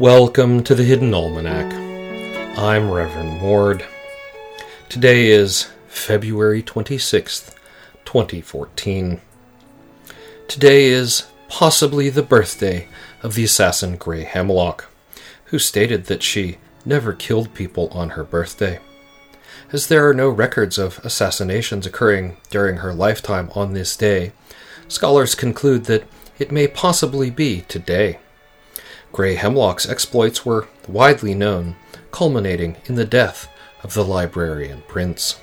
Welcome to the Hidden Almanac. I'm Reverend Ward. Today is February 26th, 2014. Today is possibly the birthday of the assassin Gray Hemlock, who stated that she never killed people on her birthday. As there are no records of assassinations occurring during her lifetime on this day, scholars conclude that it may possibly be today. Gray Hemlock's exploits were widely known, culminating in the death of the librarian prince.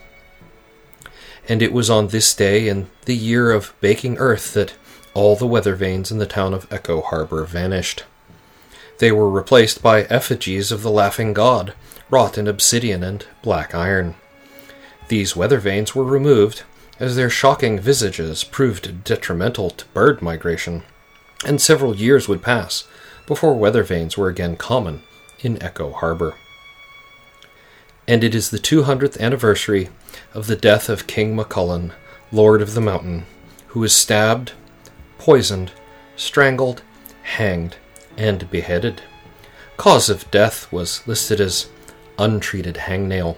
And it was on this day in the year of baking earth that all the weather vanes in the town of Echo Harbor vanished. They were replaced by effigies of the laughing god, wrought in obsidian and black iron. These weather vanes were removed, as their shocking visages proved detrimental to bird migration, and several years would pass before weather vanes were again common in Echo Harbor. And it is the 200th anniversary of the death of King McCullan, Lord of the Mountain, who was stabbed, poisoned, strangled, hanged, and beheaded. Cause of death was listed as untreated hangnail.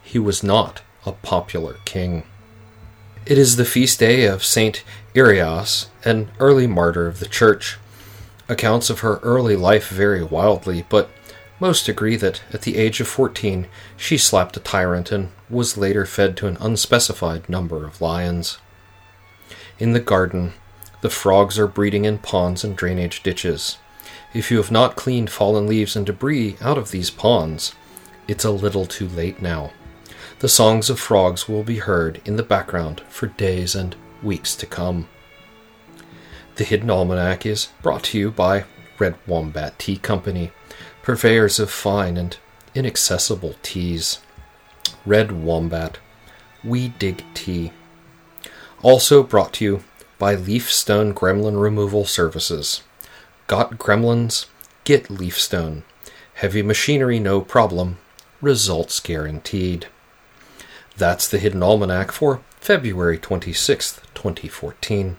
He was not a popular king. It is the feast day of Saint Iraias, an early martyr of the Church. Accounts of her early life vary wildly, but most agree that at the age of 14 she slapped a tyrant and was later fed to an unspecified number of lions. In the garden, the frogs are breeding in ponds and drainage ditches. If you have not cleaned fallen leaves and debris out of these ponds, it's a little too late now. The songs of frogs will be heard in the background for days and weeks to come. The Hidden Almanac is brought to you by Red Wombat Tea Company, purveyors of fine and inaccessible teas. Red Wombat, we dig tea. Also brought to you by Leafstone Gremlin Removal Services. Got gremlins? Get Leafstone. Heavy machinery, no problem. Results guaranteed. That's the Hidden Almanac for February 26th, 2014.